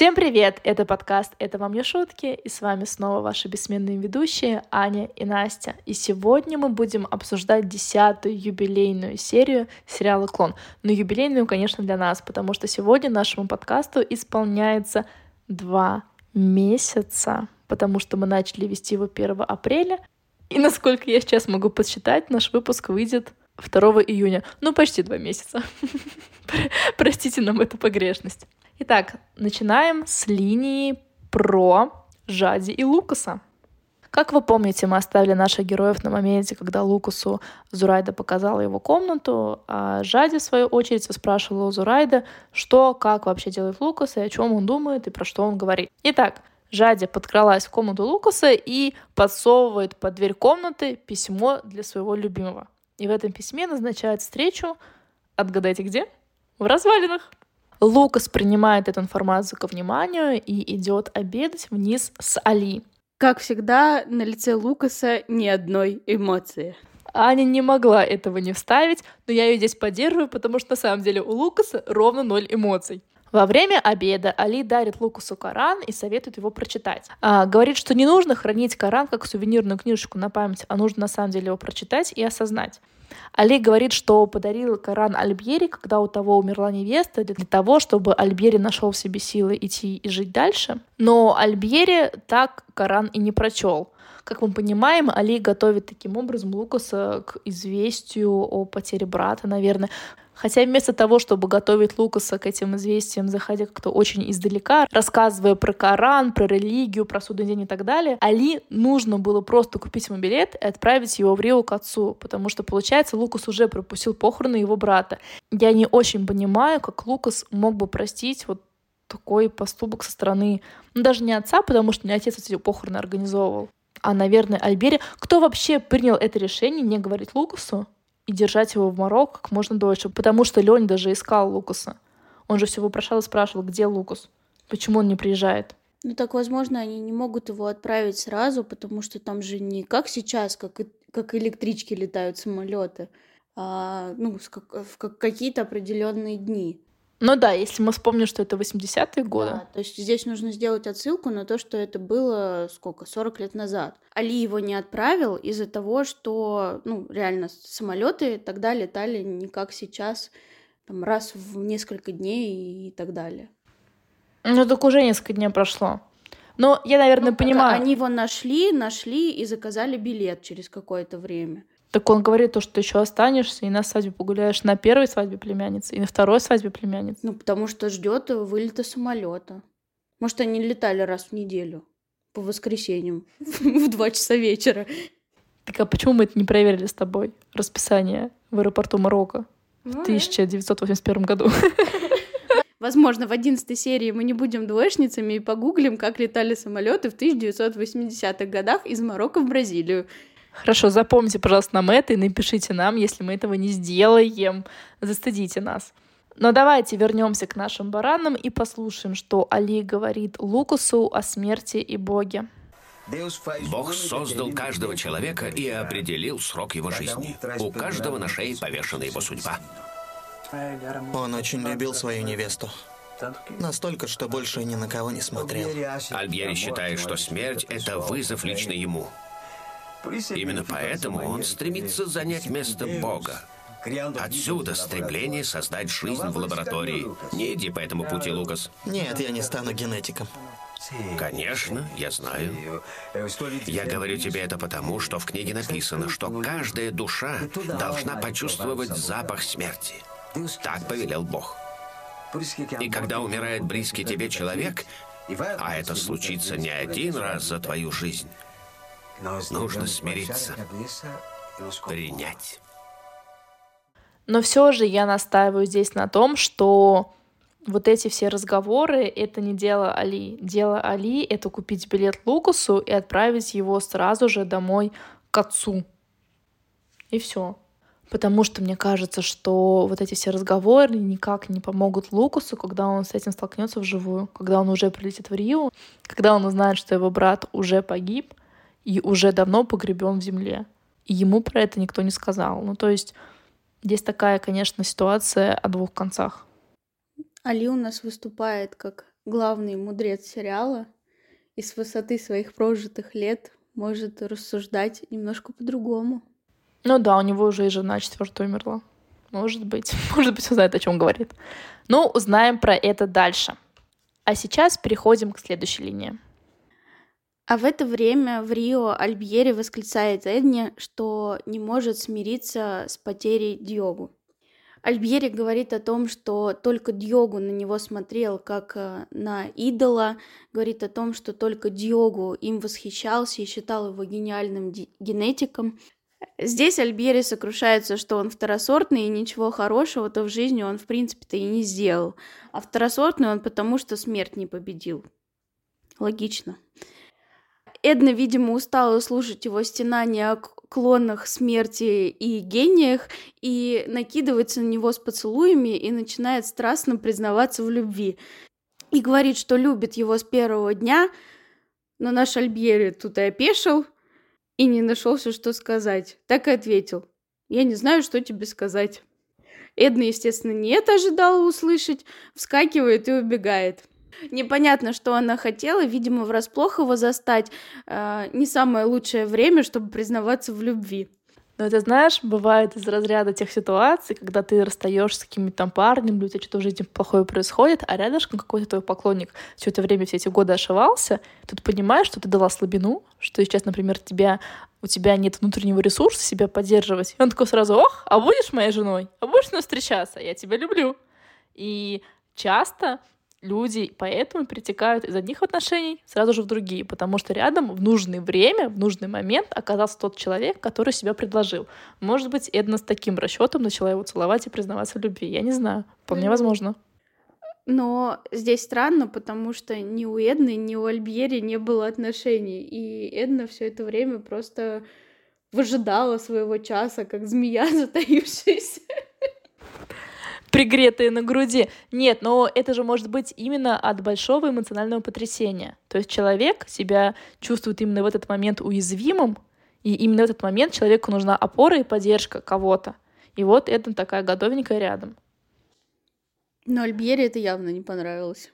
Всем привет! Это подкаст «Это вам не шутки» и с вами снова ваши бессменные ведущие Аня и Настя. И сегодня мы будем обсуждать десятую юбилейную серию сериала «Клон». Но юбилейную, конечно, для нас, потому что сегодня нашему подкасту исполняется два месяца, потому что мы начали вести его 1 апреля, и насколько я сейчас могу подсчитать, наш выпуск выйдет 2 июня. Ну, почти два месяца. Простите нам эту погрешность. Итак, начинаем с линии про Жади и Лукаса. Как вы помните, мы оставили наших героев на моменте, когда Лукасу Зурайда показала его комнату, а Жади, в свою очередь, спрашивала у Зурайда, что, как вообще делает Лукас, и о чем он думает, и про что он говорит. Итак, Жади подкралась в комнату Лукаса и подсовывает под дверь комнаты письмо для своего любимого. И в этом письме назначает встречу, отгадайте где? В развалинах. Лукас принимает эту информацию ко вниманию и идет обедать вниз с Али. Как всегда, на лице Лукаса ни одной эмоции. Аня не могла этого не вставить, но я ее здесь поддерживаю, потому что на самом деле у Лукаса ровно ноль эмоций. Во время обеда Али дарит Лукасу Коран и советует его прочитать. А, говорит, что не нужно хранить Коран как сувенирную книжечку на память, а нужно на самом деле его прочитать и осознать. Али говорит, что подарил Коран Альбьери, когда у того умерла невеста, для того, чтобы Альбьери нашел в себе силы идти и жить дальше. Но Альбьери так Коран и не прочел. Как мы понимаем, Али готовит таким образом Лукаса к известию о потере брата, наверное. Хотя вместо того, чтобы готовить Лукаса к этим известиям, заходя как-то очень издалека, рассказывая про Коран, про религию, про судный день и так далее, Али нужно было просто купить ему билет и отправить его в Рио к отцу, потому что, получается, Лукас уже пропустил похороны его брата. Я не очень понимаю, как Лукас мог бы простить вот такой поступок со стороны, ну, даже не отца, потому что не отец эти похороны организовывал, а, наверное, Альбери. Кто вообще принял это решение не говорить Лукасу, и держать его в Марокко как можно дольше, потому что Лень даже искал Лукаса. Он же все вопрошал и спрашивал, где Лукас, почему он не приезжает. Ну так, возможно, они не могут его отправить сразу, потому что там же не как сейчас, как, как электрички летают самолеты, а ну, в какие-то определенные дни. Ну да, если мы вспомним, что это 80-е годы. Да, то есть здесь нужно сделать отсылку на то, что это было сколько, 40 лет назад. Али его не отправил из-за того, что, ну, реально, самолеты тогда летали не как сейчас, там, раз в несколько дней и так далее. Ну, так уже несколько дней прошло. Но я, наверное, ну, понимаю. Они его нашли, нашли и заказали билет через какое-то время. Так он говорит то, что ты еще останешься и на свадьбе погуляешь на первой свадьбе племянницы и на второй свадьбе племянницы. Ну, потому что ждет вылета самолета. Может, они летали раз в неделю по воскресеньям в два часа вечера. Так а почему мы это не проверили с тобой? Расписание в аэропорту Марокко в 1981 ну, году. Возможно, в одиннадцатой серии мы не будем двоечницами и погуглим, как летали самолеты в 1980-х годах из Марокко в Бразилию. Хорошо, запомните, пожалуйста, нам это и напишите нам, если мы этого не сделаем. Застыдите нас. Но давайте вернемся к нашим баранам и послушаем, что Али говорит Лукасу о смерти и Боге. Бог создал каждого человека и определил срок его жизни. У каждого на шее повешена его судьба. Он очень любил свою невесту. Настолько, что больше ни на кого не смотрел. Альбьери считает, что смерть — это вызов лично ему. Именно поэтому он стремится занять место Бога. Отсюда стремление создать жизнь в лаборатории. Не иди по этому пути, Лукас. Нет, я не стану генетиком. Конечно, я знаю. Я говорю тебе это потому, что в книге написано, что каждая душа должна почувствовать запах смерти. Так повелел Бог. И когда умирает близкий тебе человек, а это случится не один раз за твою жизнь, Нужно смириться, принять. Но все же я настаиваю здесь на том, что вот эти все разговоры — это не дело Али. Дело Али — это купить билет Лукасу и отправить его сразу же домой к отцу. И все. Потому что мне кажется, что вот эти все разговоры никак не помогут Лукасу, когда он с этим столкнется вживую, когда он уже прилетит в Рио, когда он узнает, что его брат уже погиб, и уже давно погребен в земле. И ему про это никто не сказал. Ну, то есть здесь такая, конечно, ситуация о двух концах. Али у нас выступает как главный мудрец сериала и с высоты своих прожитых лет может рассуждать немножко по-другому. Ну да, у него уже и жена четвертая умерла. Может быть, может быть, он знает, о чем говорит. Ну, узнаем про это дальше. А сейчас переходим к следующей линии. А в это время в Рио Альбьери восклицает Эдни, что не может смириться с потерей Диогу. Альбьери говорит о том, что только Диогу на него смотрел как э, на идола, говорит о том, что только Диогу им восхищался и считал его гениальным генетиком. Здесь Альбьери сокрушается, что он второсортный и ничего хорошего-то в жизни он в принципе-то и не сделал. А второсортный он потому, что смерть не победил. Логично. Эдна, видимо, устала слушать его стенания о клонах смерти и гениях и накидывается на него с поцелуями и начинает страстно признаваться в любви. И говорит, что любит его с первого дня, но наш Альбьери тут и опешил и не нашелся, что сказать. Так и ответил. Я не знаю, что тебе сказать. Эдна, естественно, не это ожидала услышать, вскакивает и убегает. Непонятно, что она хотела, видимо, врасплох его застать. Э, не самое лучшее время, чтобы признаваться в любви. Но это, знаешь, бывает из разряда тех ситуаций, когда ты расстаешься с каким-то там парнем, или у тебя что-то в жизни плохое происходит, а рядышком какой-то твой поклонник все это время, все эти годы ошивался, тут понимаешь, что ты дала слабину, что сейчас, например, тебя, у тебя нет внутреннего ресурса себя поддерживать. И он такой сразу, ох, а будешь моей женой? А будешь с ней встречаться? Я тебя люблю. И часто люди поэтому перетекают из одних отношений сразу же в другие, потому что рядом в нужное время, в нужный момент оказался тот человек, который себя предложил. Может быть, Эдна с таким расчетом начала его целовать и признаваться в любви. Я не знаю. Вполне возможно. Но здесь странно, потому что ни у Эдны, ни у Альбьери не было отношений. И Эдна все это время просто выжидала своего часа, как змея затаившаяся пригретые на груди. Нет, но это же может быть именно от большого эмоционального потрясения. То есть человек себя чувствует именно в этот момент уязвимым, и именно в этот момент человеку нужна опора и поддержка кого-то. И вот это такая готовенькая рядом. Но Альбьере это явно не понравилось.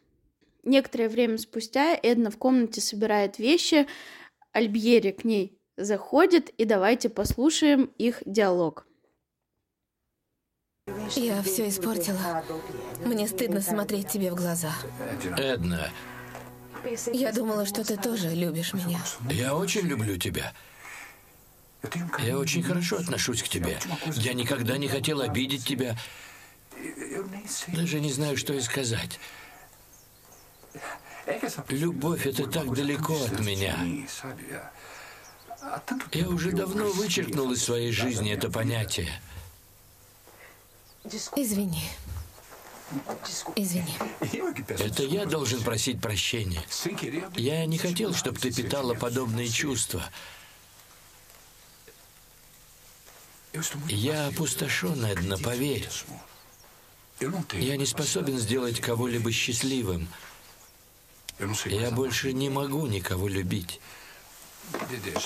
Некоторое время спустя Эдна в комнате собирает вещи, Альбьери к ней заходит, и давайте послушаем их диалог. Я все испортила. Мне стыдно смотреть тебе в глаза. Эдна. Я думала, что ты тоже любишь меня. Я очень люблю тебя. Я очень хорошо отношусь к тебе. Я никогда не хотел обидеть тебя. Даже не знаю, что и сказать. Любовь — это так далеко от меня. Я уже давно вычеркнул из своей жизни это понятие. Извини. Извини. Это я должен просить прощения. Я не хотел, чтобы ты питала подобные чувства. Я опустошен, Эдна, поверь. Я не способен сделать кого-либо счастливым. Я больше не могу никого любить.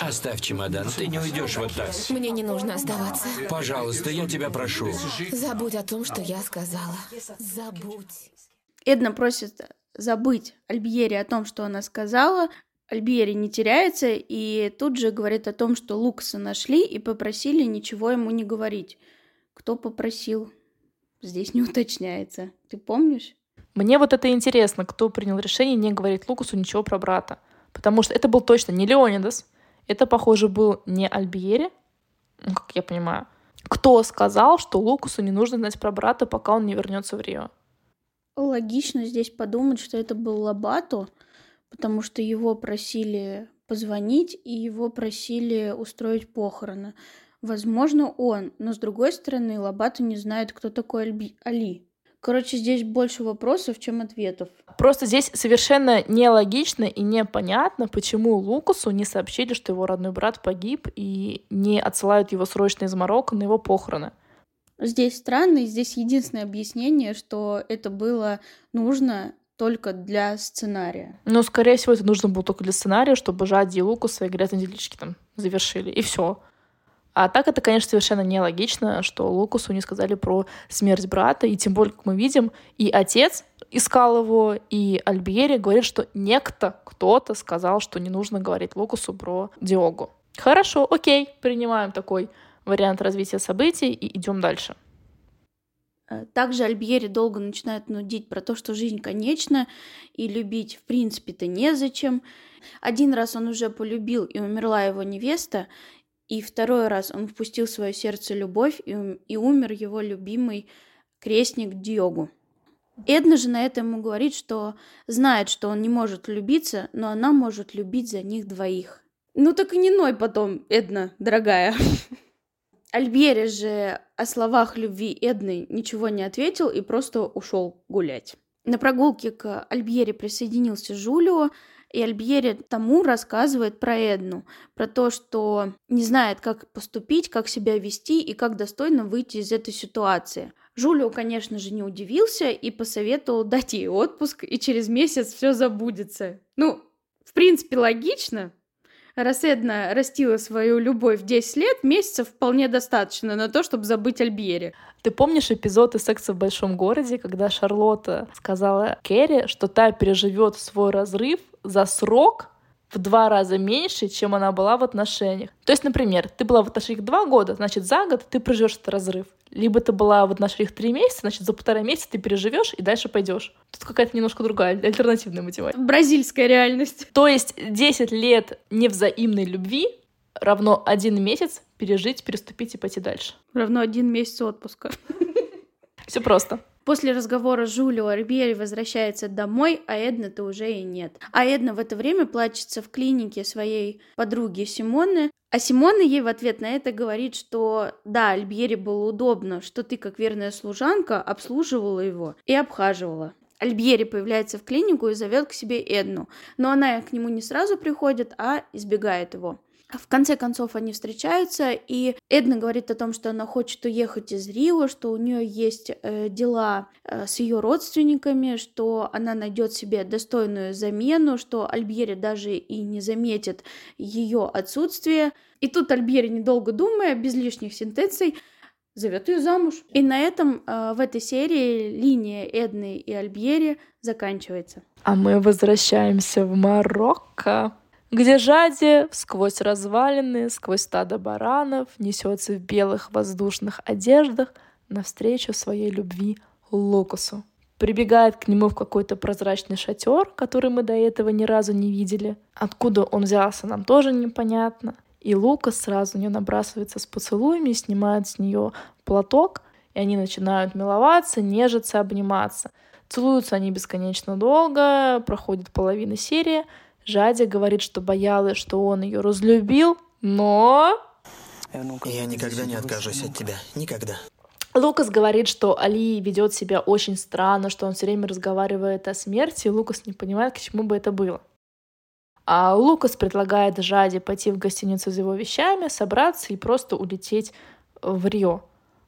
Оставь чемодан, ты не уйдешь вот так. Мне не нужно оставаться. Пожалуйста, я тебя прошу. Забудь о том, что я сказала. Забудь. Эдна просит забыть Альбьери о том, что она сказала. Альбьери не теряется и тут же говорит о том, что Лукаса нашли и попросили ничего ему не говорить. Кто попросил? Здесь не уточняется. Ты помнишь? Мне вот это интересно, кто принял решение не говорить Лукасу ничего про брата. Потому что это был точно не Леонидас, это, похоже, был не Альбьери, ну, как я понимаю. Кто сказал, что Лукасу не нужно знать про брата, пока он не вернется в Рио? Логично здесь подумать, что это был Лабато, потому что его просили позвонить и его просили устроить похороны. Возможно, он, но с другой стороны, Лабато не знает, кто такой Альби... Али. Короче, здесь больше вопросов, чем ответов. Просто здесь совершенно нелогично и непонятно, почему Лукасу не сообщили, что его родной брат погиб, и не отсылают его срочно из Марокко на его похороны. Здесь странно, и здесь единственное объяснение, что это было нужно только для сценария. Ну, скорее всего, это нужно было только для сценария, чтобы Жади и Лукас свои грязные делишки там завершили, и все. А так это, конечно, совершенно нелогично, что Лукасу не сказали про смерть брата, и тем более, как мы видим, и отец искал его, и Альбьери говорит, что некто, кто-то сказал, что не нужно говорить Лукасу про Диогу. Хорошо, окей, принимаем такой вариант развития событий и идем дальше. Э, также Альбьери долго начинает нудить про то, что жизнь конечна, и любить в принципе-то незачем. Один раз он уже полюбил, и умерла его невеста, и второй раз он впустил в свое сердце любовь, и, и умер его любимый крестник Диогу. Эдна же на это ему говорит, что знает, что он не может влюбиться, но она может любить за них двоих. Ну так и не ной потом, Эдна, дорогая. Альбери же о словах любви Эдны ничего не ответил и просто ушел гулять. На прогулке к Альбьере присоединился Жулио, и Альбьери тому рассказывает про Эдну, про то, что не знает, как поступить, как себя вести и как достойно выйти из этой ситуации. Жулио, конечно же, не удивился и посоветовал дать ей отпуск, и через месяц все забудется. Ну, в принципе, логично, Раз Эдна растила свою любовь 10 лет, месяцев вполне достаточно на то, чтобы забыть Альбьери. Ты помнишь эпизод из «Секса в большом городе», когда Шарлотта сказала Керри, что та переживет свой разрыв за срок, в два раза меньше, чем она была в отношениях. То есть, например, ты была в отношениях два года, значит, за год ты проживешь этот разрыв. Либо ты была в отношениях три месяца, значит, за полтора месяца ты переживешь и дальше пойдешь. Тут какая-то немножко другая, альтернативная математика. Бразильская реальность. То есть 10 лет невзаимной любви равно один месяц пережить, переступить и пойти дальше. Равно один месяц отпуска. Все просто. После разговора Жулио Арбьери возвращается домой, а Эдны-то уже и нет. А Эдна в это время плачется в клинике своей подруги Симоны, а Симона ей в ответ на это говорит, что да, Альбьери было удобно, что ты, как верная служанка, обслуживала его и обхаживала. Альбьери появляется в клинику и зовет к себе Эдну, но она к нему не сразу приходит, а избегает его. В конце концов они встречаются, и Эдна говорит о том, что она хочет уехать из Рио, что у нее есть э, дела э, с ее родственниками, что она найдет себе достойную замену, что Альбьери даже и не заметит ее отсутствие. И тут Альбьери, недолго думая, без лишних сентенций, зовет ее замуж. И на этом э, в этой серии линия Эдны и Альбьери заканчивается. А мы возвращаемся в Марокко где Жади сквозь развалины, сквозь стадо баранов несется в белых воздушных одеждах навстречу своей любви Лукасу. Прибегает к нему в какой-то прозрачный шатер, который мы до этого ни разу не видели. Откуда он взялся, нам тоже непонятно. И Лукас сразу на нее набрасывается с поцелуями, снимает с нее платок, и они начинают миловаться, нежиться, обниматься. Целуются они бесконечно долго, проходит половина серии, Жадя говорит, что боялась, что он ее разлюбил, но... Я никогда не откажусь от тебя. Никогда. Лукас говорит, что Али ведет себя очень странно, что он все время разговаривает о смерти, и Лукас не понимает, к чему бы это было. А Лукас предлагает Жаде пойти в гостиницу за его вещами, собраться и просто улететь в Рио.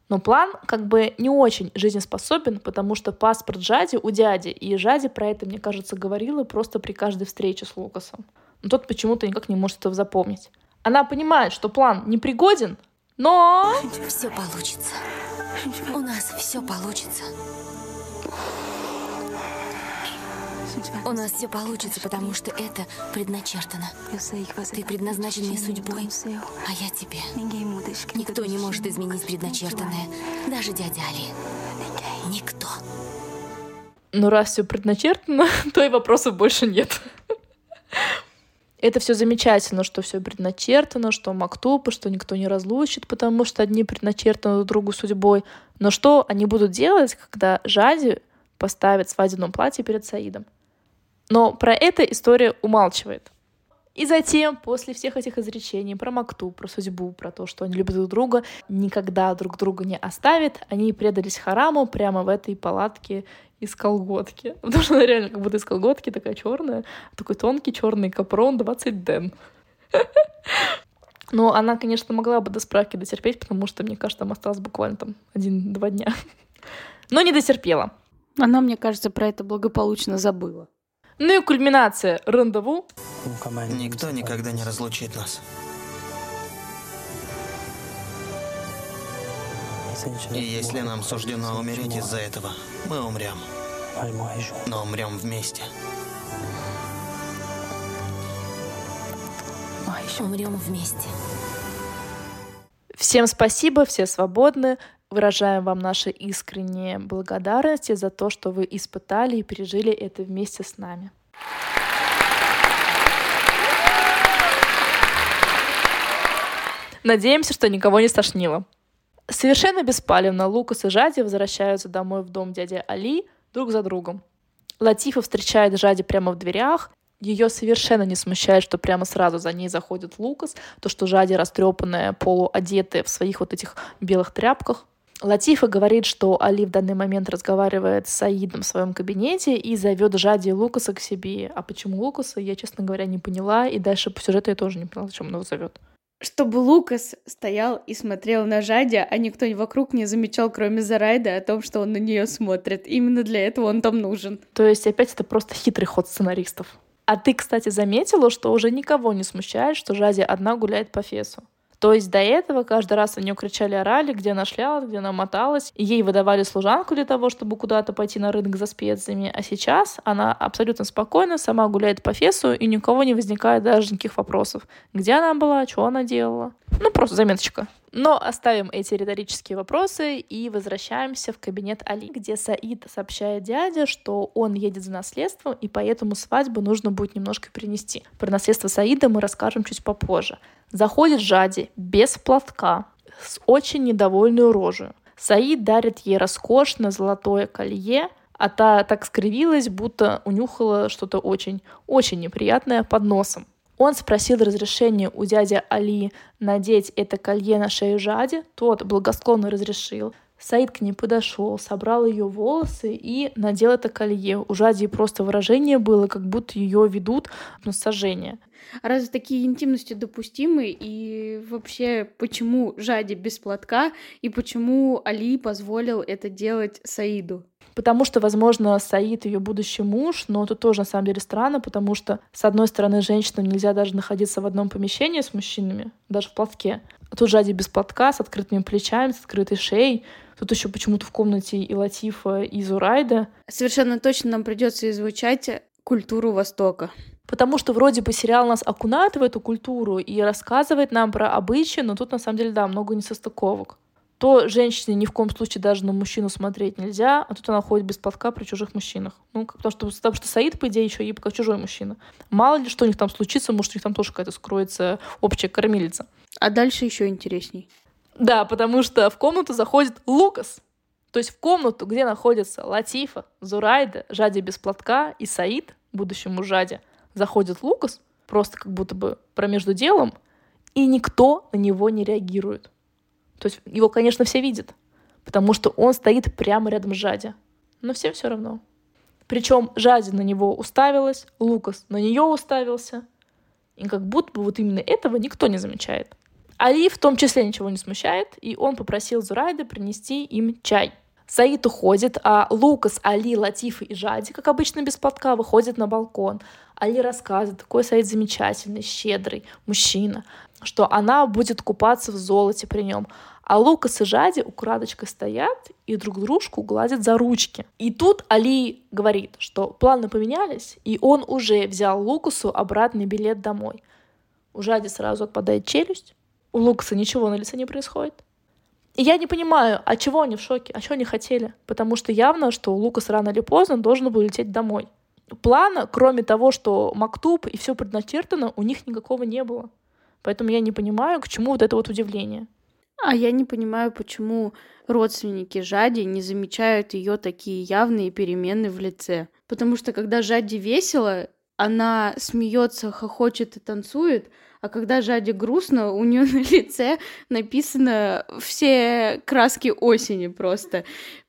Но план как бы не очень жизнеспособен, потому что паспорт Жади у дяди, и Жади про это, мне кажется, говорила просто при каждой встрече с Лукасом. Но тот почему-то никак не может этого запомнить. Она понимает, что план непригоден, но... Все получится. У нас все получится. У нас все получится, потому что это предначертано. Ты предназначен мне судьбой, а я тебе. Никто не может изменить предначертанное, даже дядя Али. Никто. Ну, раз все предначертано, то и вопросов больше нет. Это все замечательно, что все предначертано, что Мактубы, что никто не разлучит, потому что одни предначертаны друг другу судьбой. Но что они будут делать, когда Жади поставит свадебном платье перед Саидом? Но про это история умалчивает. И затем, после всех этих изречений про Макту, про судьбу, про то, что они любят друг друга, никогда друг друга не оставят, они предались хараму прямо в этой палатке из колготки. Потому что она реально как будто из колготки такая черная, такой тонкий черный капрон 20 ден. Но она, конечно, могла бы до справки дотерпеть, потому что, мне кажется, там осталось буквально там один-два дня. Но не дотерпела. Она, мне кажется, про это благополучно забыла. Ну и кульминация рандеву. Никто никогда не разлучит нас. И если нам суждено умереть из-за этого, мы умрем. Но умрем вместе. Умрем вместе. Всем спасибо, все свободны. Выражаем вам наши искренние благодарности за то, что вы испытали и пережили это вместе с нами. Надеемся, что никого не стошнило. Совершенно беспалевно Лукас и Жади возвращаются домой в дом дяди Али друг за другом. Латифа встречает Жади прямо в дверях. Ее совершенно не смущает, что прямо сразу за ней заходит Лукас, то, что Жади растрепанная, полуодетая в своих вот этих белых тряпках. Латифа говорит, что Али в данный момент разговаривает с Саидом в своем кабинете и зовет Жади и Лукаса к себе. А почему Лукаса, я, честно говоря, не поняла. И дальше по сюжету я тоже не поняла, зачем он его зовет. Чтобы Лукас стоял и смотрел на Жади, а никто вокруг не замечал, кроме Зарайда, о том, что он на нее смотрит. Именно для этого он там нужен. То есть опять это просто хитрый ход сценаристов. А ты, кстати, заметила, что уже никого не смущает, что Жади одна гуляет по Фесу? То есть до этого каждый раз на нее кричали, орали, где она шлялась, где она моталась. Ей выдавали служанку для того, чтобы куда-то пойти на рынок за специями. А сейчас она абсолютно спокойно сама гуляет по фесу, и никого не возникает даже никаких вопросов. Где она была, что она делала. Ну, просто заметочка. Но оставим эти риторические вопросы и возвращаемся в кабинет Али, где Саид сообщает дяде, что он едет за наследством, и поэтому свадьбу нужно будет немножко перенести. Про наследство Саида мы расскажем чуть попозже. Заходит Жади без платка, с очень недовольной рожей. Саид дарит ей роскошное золотое колье, а та так скривилась, будто унюхала что-то очень-очень неприятное под носом. Он спросил разрешения у дяди Али надеть это колье на шею Жади, тот благосклонно разрешил. Саид к ней подошел, собрал ее волосы и надел это колье. У Жади просто выражение было, как будто ее ведут на сожжение. Разве такие интимности допустимы? И вообще, почему Жади без платка? И почему Али позволил это делать Саиду? Потому что, возможно, Саид ее будущий муж, но это тоже на самом деле странно, потому что, с одной стороны, женщинам нельзя даже находиться в одном помещении с мужчинами, даже в платке. А тут Жади без платка, с открытыми плечами, с открытой шеей. Тут еще почему-то в комнате и Латифа, и Зурайда. Совершенно точно нам придется изучать культуру Востока. Потому что вроде бы сериал нас окунает в эту культуру и рассказывает нам про обычаи, но тут на самом деле, да, много несостыковок. То женщине ни в коем случае даже на мужчину смотреть нельзя, а тут она ходит без платка при чужих мужчинах. Ну, потому что, потому что Саид, по идее, еще и как чужой мужчина. Мало ли, что у них там случится, может, у них там тоже какая-то скроется общая кормилица. А дальше еще интересней. Да, потому что в комнату заходит Лукас. То есть в комнату, где находятся Латифа, Зурайда, Жади без платка и Саид, будущему Жаде, заходит Лукас, просто как будто бы промежду делом, и никто на него не реагирует. То есть его, конечно, все видят, потому что он стоит прямо рядом с Жади. Но всем все равно. Причем Жади на него уставилась, Лукас на нее уставился. И как будто бы вот именно этого никто не замечает. Али в том числе ничего не смущает, и он попросил Зурайда принести им чай. Саид уходит, а Лукас, Али, Латифа и Жади, как обычно без платка, выходят на балкон. Али рассказывает, какой Саид замечательный, щедрый мужчина, что она будет купаться в золоте при нем. А Лукас и Жади украдочкой стоят и друг дружку гладят за ручки. И тут Али говорит, что планы поменялись, и он уже взял Лукасу обратный билет домой. У Жади сразу отпадает челюсть, у Лукаса ничего на лице не происходит. И я не понимаю, а чего они в шоке, а чего они хотели. Потому что явно, что Лукас рано или поздно должен был лететь домой. Плана, кроме того, что Мактуб и все предначертано, у них никакого не было. Поэтому я не понимаю, к чему вот это вот удивление. А я не понимаю, почему родственники Жади не замечают ее такие явные перемены в лице. Потому что когда Жади весело, она смеется, хохочет и танцует, а когда Жаде грустно, у нее на лице написано все краски осени просто.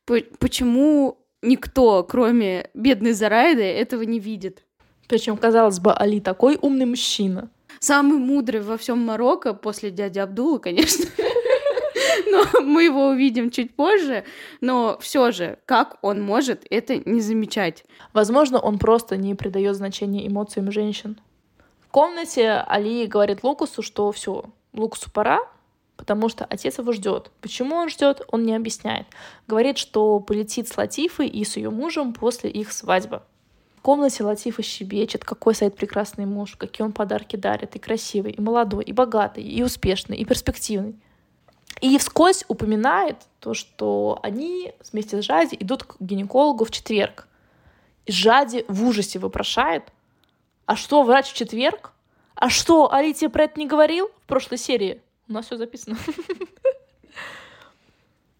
Почему никто, кроме бедной Зарайды, этого не видит? Причем, казалось бы, Али такой умный мужчина. Самый мудрый во всем Марокко после дяди Абдула, конечно. Но мы его увидим чуть позже. Но все же, как он может это не замечать? Возможно, он просто не придает значения эмоциям женщин комнате Али говорит Лукасу, что все, Лукасу пора, потому что отец его ждет. Почему он ждет, он не объясняет. Говорит, что полетит с Латифой и с ее мужем после их свадьбы. Комнате Латифа щебечет, какой стоит прекрасный муж, какие он подарки дарит, и красивый, и молодой, и богатый, и успешный, и перспективный. И вскользь упоминает то, что они вместе с Жади идут к гинекологу в четверг. И Жади в ужасе вопрошает, а что, врач в четверг? А что, Али тебе про это не говорил в прошлой серии? У нас все записано.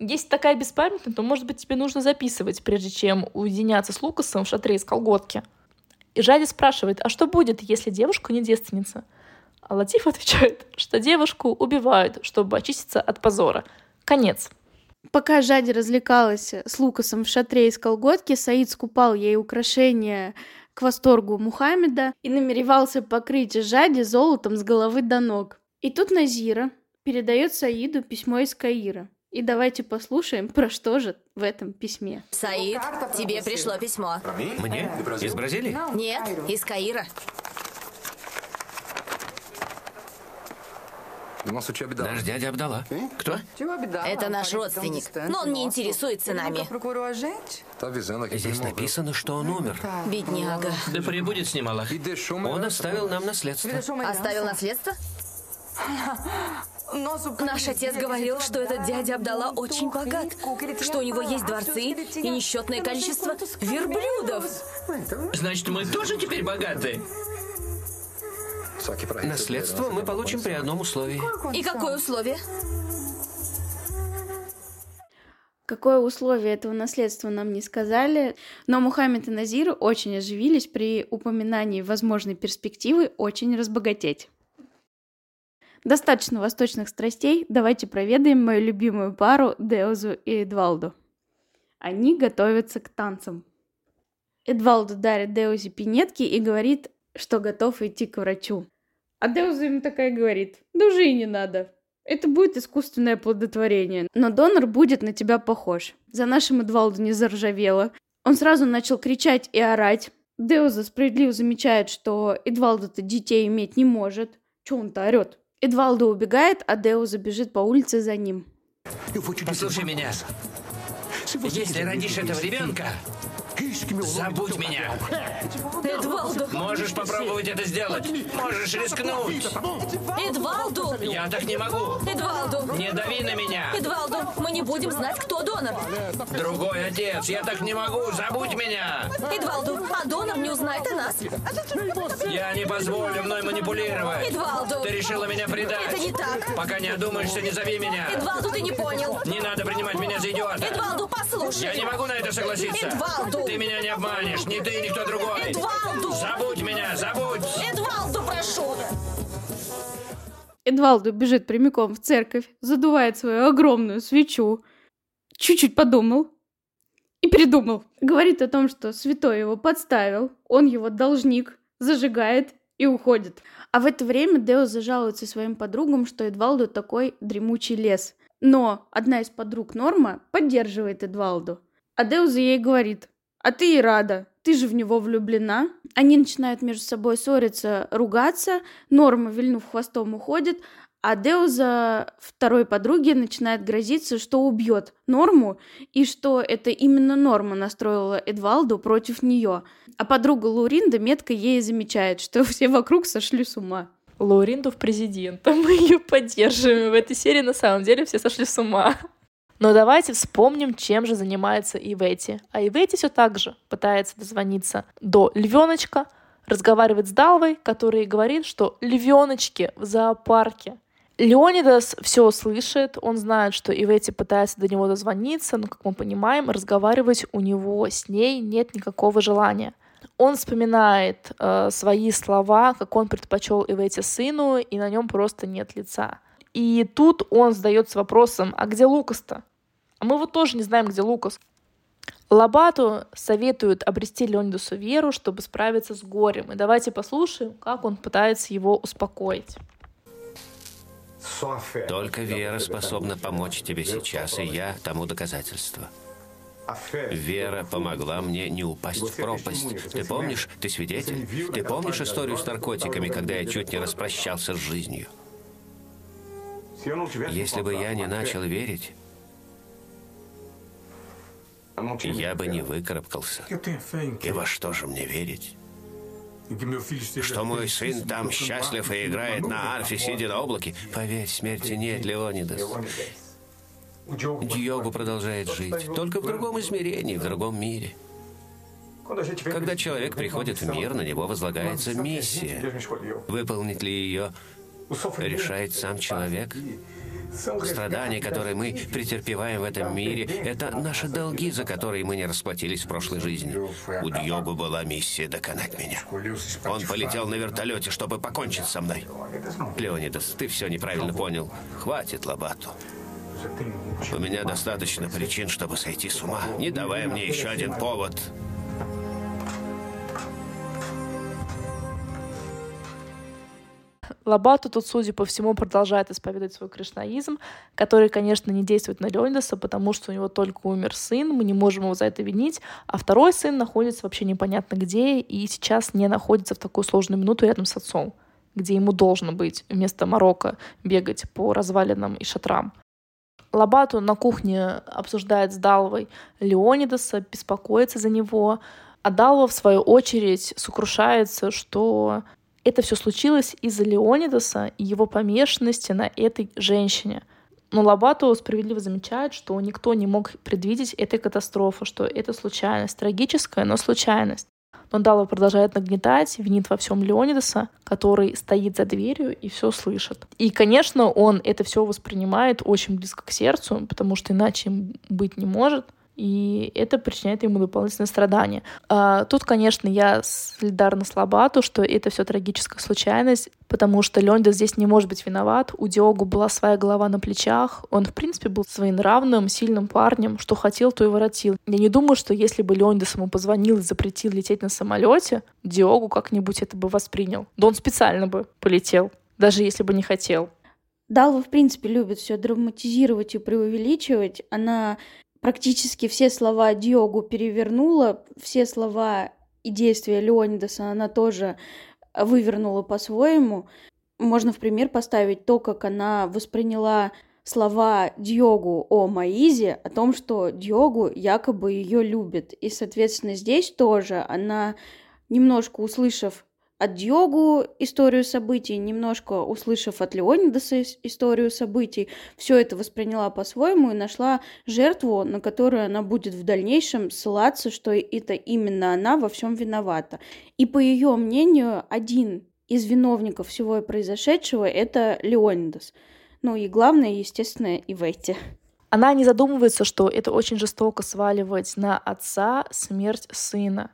Если такая беспамятная, то, может быть, тебе нужно записывать, прежде чем уединяться с Лукасом в шатре из колготки. И Жади спрашивает, а что будет, если девушка не девственница? А Латиф отвечает, что девушку убивают, чтобы очиститься от позора. Конец. Пока Жади развлекалась с Лукасом в шатре из колготки, Саид скупал ей украшения к восторгу Мухаммеда и намеревался покрыть Жади золотом с головы до ног. И тут Назира передает Саиду письмо из Каира. И давайте послушаем, про что же в этом письме. Саид, тебе пришло письмо. Мне? Из Бразилии? Нет, из Каира. Наш дядя Абдала. Кто? Это наш родственник, но он не интересуется нами. Здесь написано, что он умер. Бедняга. Да прибудет с ним Аллах. Он оставил нам наследство. Оставил наследство? Наш отец говорил, что этот дядя Абдала очень богат, что у него есть дворцы и несчетное количество верблюдов. Значит, мы тоже теперь богаты? Наследство мы получим при одном условии. И какое условие? Какое условие этого наследства нам не сказали, но Мухаммед и Назир очень оживились при упоминании возможной перспективы очень разбогатеть. Достаточно восточных страстей, давайте проведаем мою любимую пару Деозу и Эдвалду. Они готовятся к танцам. Эдвалду дарит Деузе пинетки и говорит, что готов идти к врачу. А Деуза ему такая говорит, да уже и не надо. Это будет искусственное оплодотворение, но донор будет на тебя похож. За нашим Эдвалду не заржавело. Он сразу начал кричать и орать. Деуза справедливо замечает, что Эдвалду-то детей иметь не может. Че он-то орет? Эдвалдо убегает, а Деуза бежит по улице за ним. Послушай меня. Если родишь этого ребенка, Забудь меня. Эдвалду. Можешь попробовать это сделать. Можешь рискнуть. Эдвалду. Я так не могу. Эдвалду. Не дави на меня. Эдвалду, мы не будем знать, кто донор. Другой отец. Я так не могу. Забудь меня. Эдвалду, а донор не узнает о нас. Я не позволю мной манипулировать. Эдвалду. Ты решила меня предать. Это не так. Пока не одумаешься, не зови меня. Эдвалду, ты не понял. Не надо принимать меня за идиота. Эдвалду, послушай. Я не могу на это согласиться. Эдвалду. Ты меня не обманешь. Ни ты, ни кто другой. Эдвалду. Забудь меня, забудь. Эдвалду, прошу. Эдвалду бежит прямиком в церковь, задувает свою огромную свечу, чуть-чуть подумал и передумал. Говорит о том, что святой его подставил, он его должник, зажигает и уходит. А в это время Део зажалуется своим подругам, что Эдвалду такой дремучий лес. Но одна из подруг Норма поддерживает Эдвалду. А Деуза ей говорит, а ты и рада, ты же в него влюблена. Они начинают между собой ссориться, ругаться. Норма, вильнув хвостом, уходит. А Деуза второй подруге начинает грозиться, что убьет Норму, и что это именно Норма настроила Эдвалду против нее. А подруга Луринда метко ей замечает, что все вокруг сошли с ума. Лауринду в президента. Мы ее поддерживаем. В этой серии на самом деле все сошли с ума. Но давайте вспомним, чем же занимается Ивети. А Ивети все так же пытается дозвониться до львеночка, разговаривает с Далвой, который говорит, что львеночки в зоопарке. Леонидас все слышит, он знает, что Ивети пытается до него дозвониться, но, как мы понимаем, разговаривать у него с ней нет никакого желания. Он вспоминает э, свои слова, как он предпочел Ивети сыну, и на нем просто нет лица. И тут он задается вопросом, а где Лукас-то? А мы вот тоже не знаем, где Лукас. Лабату советуют обрести Леонидусу веру, чтобы справиться с горем. И давайте послушаем, как он пытается его успокоить. Только вера способна помочь тебе сейчас, и я тому доказательство. Вера помогла мне не упасть в пропасть. Ты помнишь? Ты свидетель? Ты помнишь историю с наркотиками, когда я чуть не распрощался с жизнью? Если бы я не начал верить, я бы не выкарабкался. И во что же мне верить? Что мой сын там счастлив и играет на арфе, сидя на облаке? Поверь, смерти нет, Леонидас. Диогу продолжает жить, только в другом измерении, в другом мире. Когда человек приходит в мир, на него возлагается миссия. Выполнить ли ее решает сам человек. Страдания, которые мы претерпеваем в этом мире, это наши долги, за которые мы не расплатились в прошлой жизни. У Дьогу была миссия доконать меня. Он полетел на вертолете, чтобы покончить со мной. Леонидас, ты все неправильно понял. Хватит лобату. У меня достаточно причин, чтобы сойти с ума. Не давай мне еще один повод. Лабату тут, судя по всему, продолжает исповедовать свой кришнаизм, который, конечно, не действует на Леонидаса, потому что у него только умер сын, мы не можем его за это винить, а второй сын находится вообще непонятно где и сейчас не находится в такую сложную минуту рядом с отцом, где ему должно быть вместо Марокко бегать по развалинам и шатрам. Лабату на кухне обсуждает с Даловой Леонидаса, беспокоится за него, а Далова, в свою очередь, сокрушается, что это все случилось из-за Леонидаса и его помешанности на этой женщине. Но Лабату справедливо замечает, что никто не мог предвидеть этой катастрофы, что это случайность, трагическая, но случайность. Но Дала продолжает нагнетать, винит во всем Леонидаса, который стоит за дверью и все слышит. И, конечно, он это все воспринимает очень близко к сердцу, потому что иначе быть не может и это причиняет ему дополнительное страдание. А, тут, конечно, я солидарна с Лобату, что это все трагическая случайность, потому что Леонда здесь не может быть виноват. У Диогу была своя голова на плечах. Он, в принципе, был своенравным, сильным парнем. Что хотел, то и воротил. Я не думаю, что если бы Леондас ему позвонил и запретил лететь на самолете, Диогу как-нибудь это бы воспринял. Да он специально бы полетел, даже если бы не хотел. Далва, в принципе, любит все драматизировать и преувеличивать. Она практически все слова Диогу перевернула, все слова и действия Леонидаса она тоже вывернула по-своему. Можно в пример поставить то, как она восприняла слова Диогу о Маизе, о том, что Диогу якобы ее любит. И, соответственно, здесь тоже она, немножко услышав от Диогу историю событий, немножко услышав от Леонидаса историю событий, все это восприняла по-своему и нашла жертву, на которую она будет в дальнейшем ссылаться, что это именно она во всем виновата. И по ее мнению, один из виновников всего произошедшего это Леонидас. Ну и главное, естественно, и Ветти. Она не задумывается, что это очень жестоко сваливать на отца смерть сына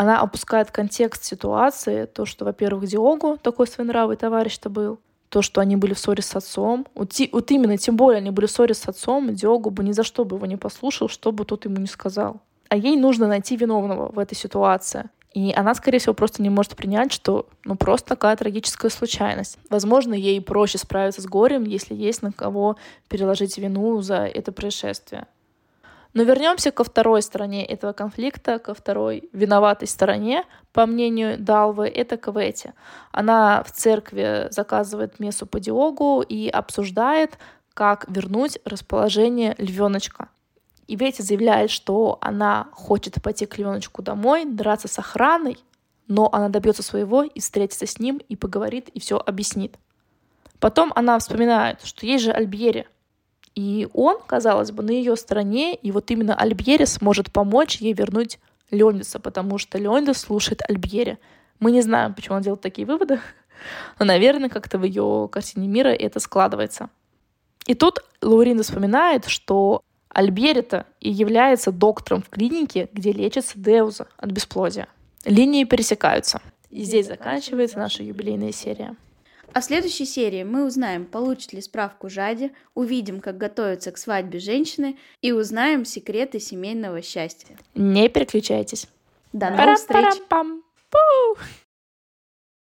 она опускает контекст ситуации, то, что, во-первых, Диогу такой своенравый товарищ-то был, то, что они были в ссоре с отцом. Вот, вот именно, тем более, они были в ссоре с отцом, Диогу бы ни за что бы его не послушал, что бы тот ему не сказал. А ей нужно найти виновного в этой ситуации. И она, скорее всего, просто не может принять, что ну просто такая трагическая случайность. Возможно, ей проще справиться с горем, если есть на кого переложить вину за это происшествие. Но вернемся ко второй стороне этого конфликта, ко второй виноватой стороне, по мнению Далвы, это Квети. Она в церкви заказывает мессу по диогу и обсуждает, как вернуть расположение львеночка. И Вети заявляет, что она хочет пойти к львеночку домой, драться с охраной, но она добьется своего и встретится с ним, и поговорит, и все объяснит. Потом она вспоминает, что есть же Альбьери, и он, казалось бы, на ее стороне, и вот именно Альбьери сможет помочь ей вернуть Леониса, потому что Леонидас слушает Альбьери. Мы не знаем, почему он делает такие выводы, но, наверное, как-то в ее картине мира это складывается. И тут Лаурина вспоминает, что Альбери-то и является доктором в клинике, где лечится Деуза от бесплодия. Линии пересекаются. И здесь заканчивается наша юбилейная серия. А в следующей серии мы узнаем, получит ли справку Жади, увидим, как готовятся к свадьбе женщины и узнаем секреты семейного счастья. Не переключайтесь. До новых встреч!